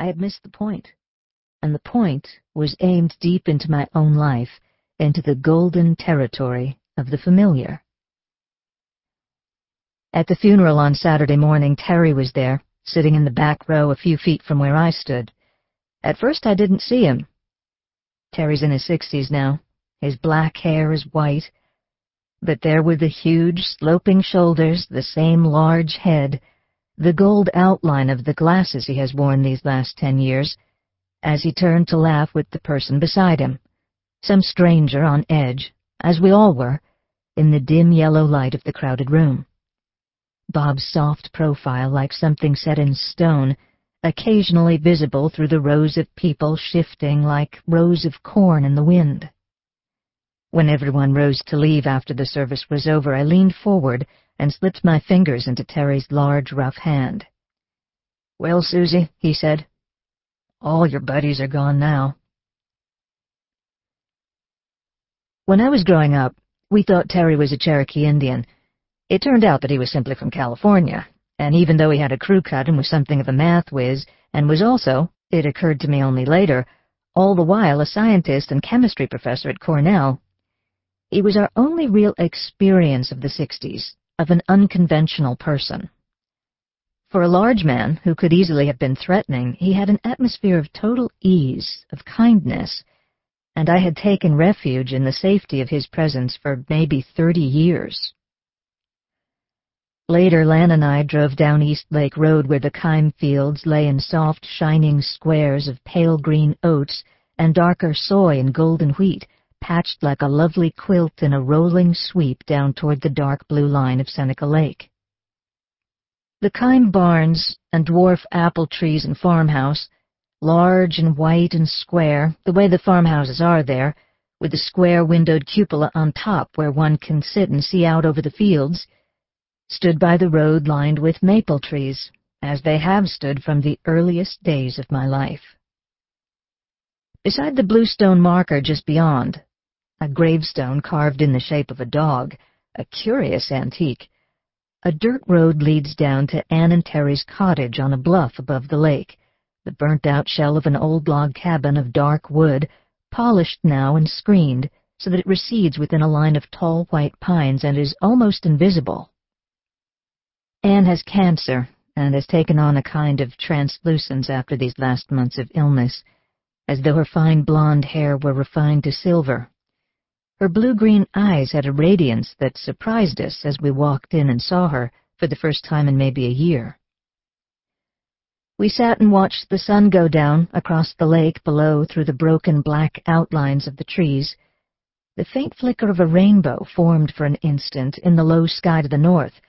I had missed the point, and the point was aimed deep into my own life, into the golden territory of the familiar. At the funeral on Saturday morning, Terry was there, sitting in the back row a few feet from where I stood. At first I didn't see him. Terry's in his sixties now. His black hair is white. But there were the huge, sloping shoulders, the same large head, the gold outline of the glasses he has worn these last ten years, as he turned to laugh with the person beside him, some stranger on edge, as we all were, in the dim yellow light of the crowded room. Bob's soft profile like something set in stone, occasionally visible through the rows of people shifting like rows of corn in the wind. When everyone rose to leave after the service was over, I leaned forward and slipped my fingers into Terry's large, rough hand. Well, Susie, he said, all your buddies are gone now. When I was growing up, we thought Terry was a Cherokee Indian, it turned out that he was simply from California, and even though he had a crew cut and was something of a math whiz, and was also, it occurred to me only later, all the while a scientist and chemistry professor at Cornell, he was our only real experience of the 60s, of an unconventional person. For a large man who could easily have been threatening, he had an atmosphere of total ease, of kindness, and I had taken refuge in the safety of his presence for maybe thirty years. Later, Lan and I drove down East Lake Road where the Kime fields lay in soft, shining squares of pale green oats and darker soy and golden wheat, patched like a lovely quilt in a rolling sweep down toward the dark blue line of Seneca Lake. The Kime barns and dwarf apple trees and farmhouse, large and white and square, the way the farmhouses are there, with the square windowed cupola on top where one can sit and see out over the fields, stood by the road lined with maple trees, as they have stood from the earliest days of my life. Beside the bluestone marker just beyond, a gravestone carved in the shape of a dog, a curious antique, a dirt road leads down to Ann and Terry's cottage on a bluff above the lake, the burnt-out shell of an old log cabin of dark wood, polished now and screened so that it recedes within a line of tall white pines and is almost invisible. Anne has cancer and has taken on a kind of translucence after these last months of illness, as though her fine blonde hair were refined to silver. Her blue-green eyes had a radiance that surprised us as we walked in and saw her for the first time in maybe a year. We sat and watched the sun go down across the lake below through the broken black outlines of the trees. The faint flicker of a rainbow formed for an instant in the low sky to the north,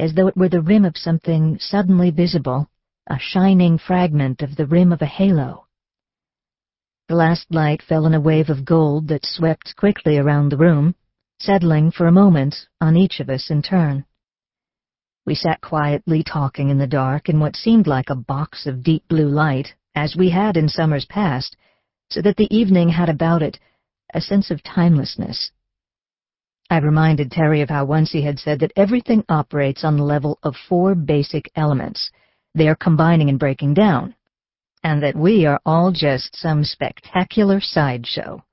as though it were the rim of something suddenly visible, a shining fragment of the rim of a halo. The last light fell in a wave of gold that swept quickly around the room, settling for a moment on each of us in turn. We sat quietly talking in the dark in what seemed like a box of deep blue light, as we had in summers past, so that the evening had about it a sense of timelessness. I reminded Terry of how once he had said that everything operates on the level of four basic elements. They are combining and breaking down. And that we are all just some spectacular sideshow.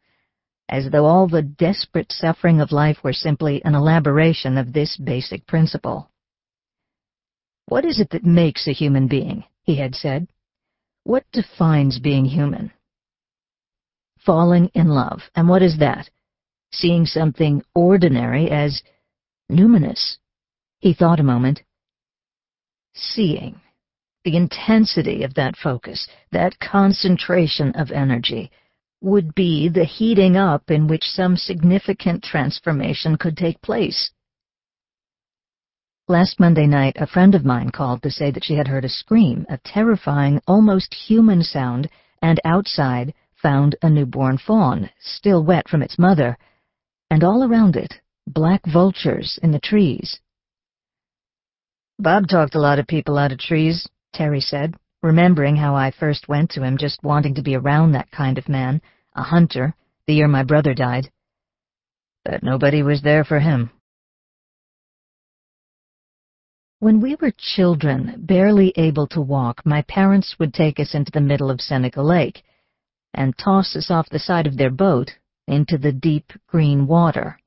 As though all the desperate suffering of life were simply an elaboration of this basic principle. What is it that makes a human being? he had said. What defines being human? Falling in love. And what is that? seeing something ordinary as numinous. He thought a moment. Seeing. The intensity of that focus, that concentration of energy, would be the heating up in which some significant transformation could take place. Last Monday night, a friend of mine called to say that she had heard a scream, a terrifying, almost human sound, and outside found a newborn fawn, still wet from its mother, and all around it, black vultures in the trees. Bob talked a lot of people out of trees, Terry said, remembering how I first went to him just wanting to be around that kind of man, a hunter, the year my brother died. But nobody was there for him. When we were children, barely able to walk, my parents would take us into the middle of Seneca Lake and toss us off the side of their boat into the deep green water.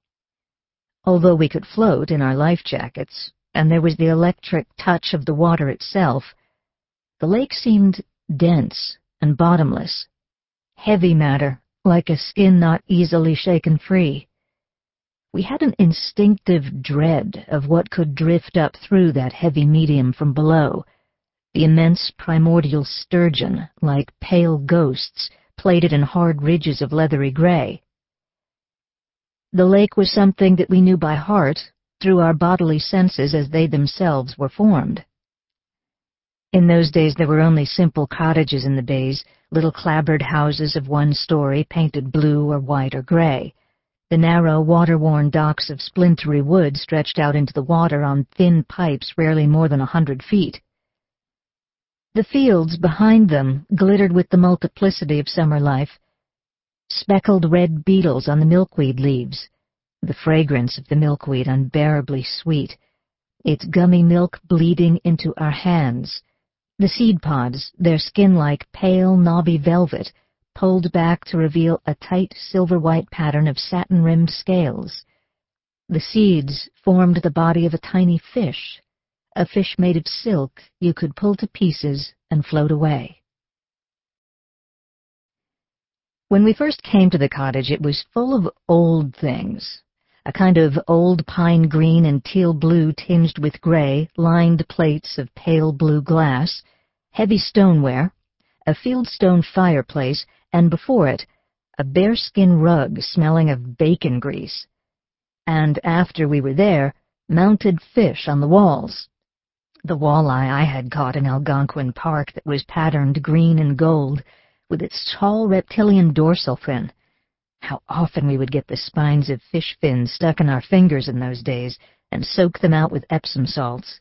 Although we could float in our life jackets, and there was the electric touch of the water itself, the lake seemed dense and bottomless, heavy matter, like a skin not easily shaken free. We had an instinctive dread of what could drift up through that heavy medium from below, the immense primordial sturgeon, like pale ghosts, plated in hard ridges of leathery gray. The lake was something that we knew by heart, through our bodily senses as they themselves were formed. In those days there were only simple cottages in the bays, little clapboard houses of one story painted blue or white or gray. The narrow, water-worn docks of splintery wood stretched out into the water on thin pipes rarely more than a hundred feet. The fields behind them glittered with the multiplicity of summer life. Speckled red beetles on the milkweed leaves, the fragrance of the milkweed unbearably sweet, its gummy milk bleeding into our hands, the seed pods, their skin like pale, knobby velvet, pulled back to reveal a tight silver-white pattern of satin-rimmed scales. The seeds formed the body of a tiny fish, a fish made of silk you could pull to pieces and float away. When we first came to the cottage, it was full of old things, a kind of old pine green and teal blue tinged with gray, lined plates of pale blue glass, heavy stoneware, a fieldstone fireplace, and before it, a bearskin rug smelling of bacon grease. And after we were there, mounted fish on the walls. The walleye I had caught in Algonquin Park that was patterned green and gold, with its tall reptilian dorsal fin, how often we would get the spines of fish fins stuck in our fingers in those days and soak them out with Epsom salts.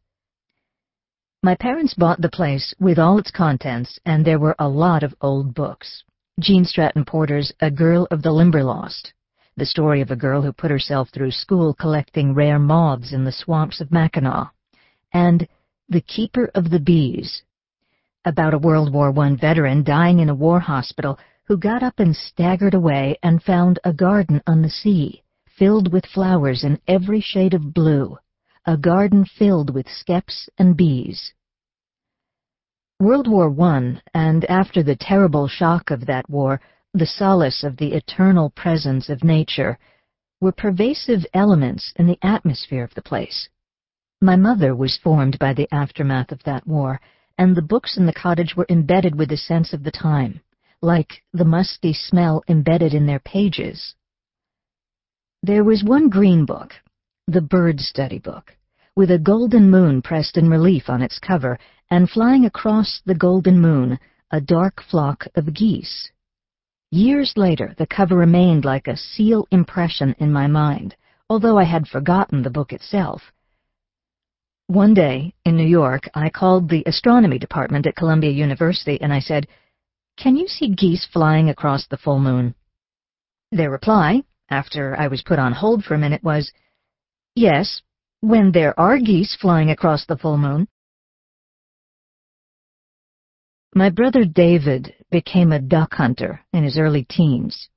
My parents bought the place with all its contents, and there were a lot of old books. Gene Stratton-Porter's A Girl of the Limberlost, the story of a girl who put herself through school collecting rare moths in the swamps of Mackinac, and The Keeper of the Bees, about a World War I veteran dying in a war hospital who got up and staggered away and found a garden on the sea, filled with flowers in every shade of blue, a garden filled with skeps and bees. World War I, and after the terrible shock of that war, the solace of the eternal presence of nature, were pervasive elements in the atmosphere of the place. My mother was formed by the aftermath of that war, and the books in the cottage were embedded with the sense of the time like the musty smell embedded in their pages. There was one green book, the Bird Study Book, with a golden moon pressed in relief on its cover, and flying across the golden moon, a dark flock of geese. Years later, the cover remained like a seal impression in my mind, although I had forgotten the book itself. One day, in New York, I called the astronomy department at Columbia University and I said, can you see geese flying across the full moon? Their reply, after I was put on hold for a minute, was, Yes, when there are geese flying across the full moon. My brother David became a duck hunter in his early teens.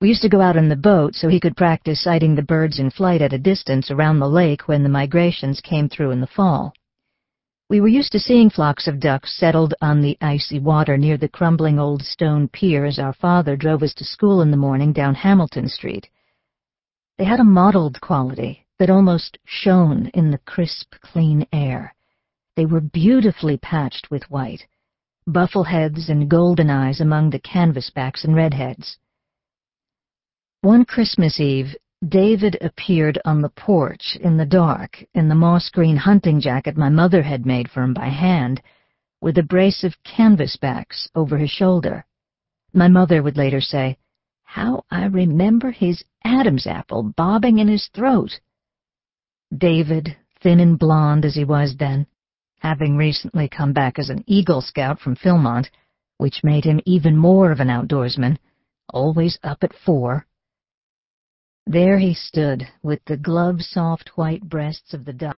We used to go out in the boat so he could practice sighting the birds in flight at a distance around the lake when the migrations came through in the fall. We were used to seeing flocks of ducks settled on the icy water near the crumbling old stone pier as our father drove us to school in the morning down Hamilton Street. They had a mottled quality that almost shone in the crisp, clean air. They were beautifully patched with white, buffleheads and golden eyes among the canvasbacks and redheads. One Christmas Eve, David appeared on the porch in the dark in the moss-green hunting jacket my mother had made for him by hand, with a brace of canvasbacks over his shoulder. My mother would later say, How I remember his Adam's apple bobbing in his throat. David, thin and blond as he was then, having recently come back as an Eagle Scout from Philmont, which made him even more of an outdoorsman, always up at four, there he stood, with the glove-soft white breasts of the duck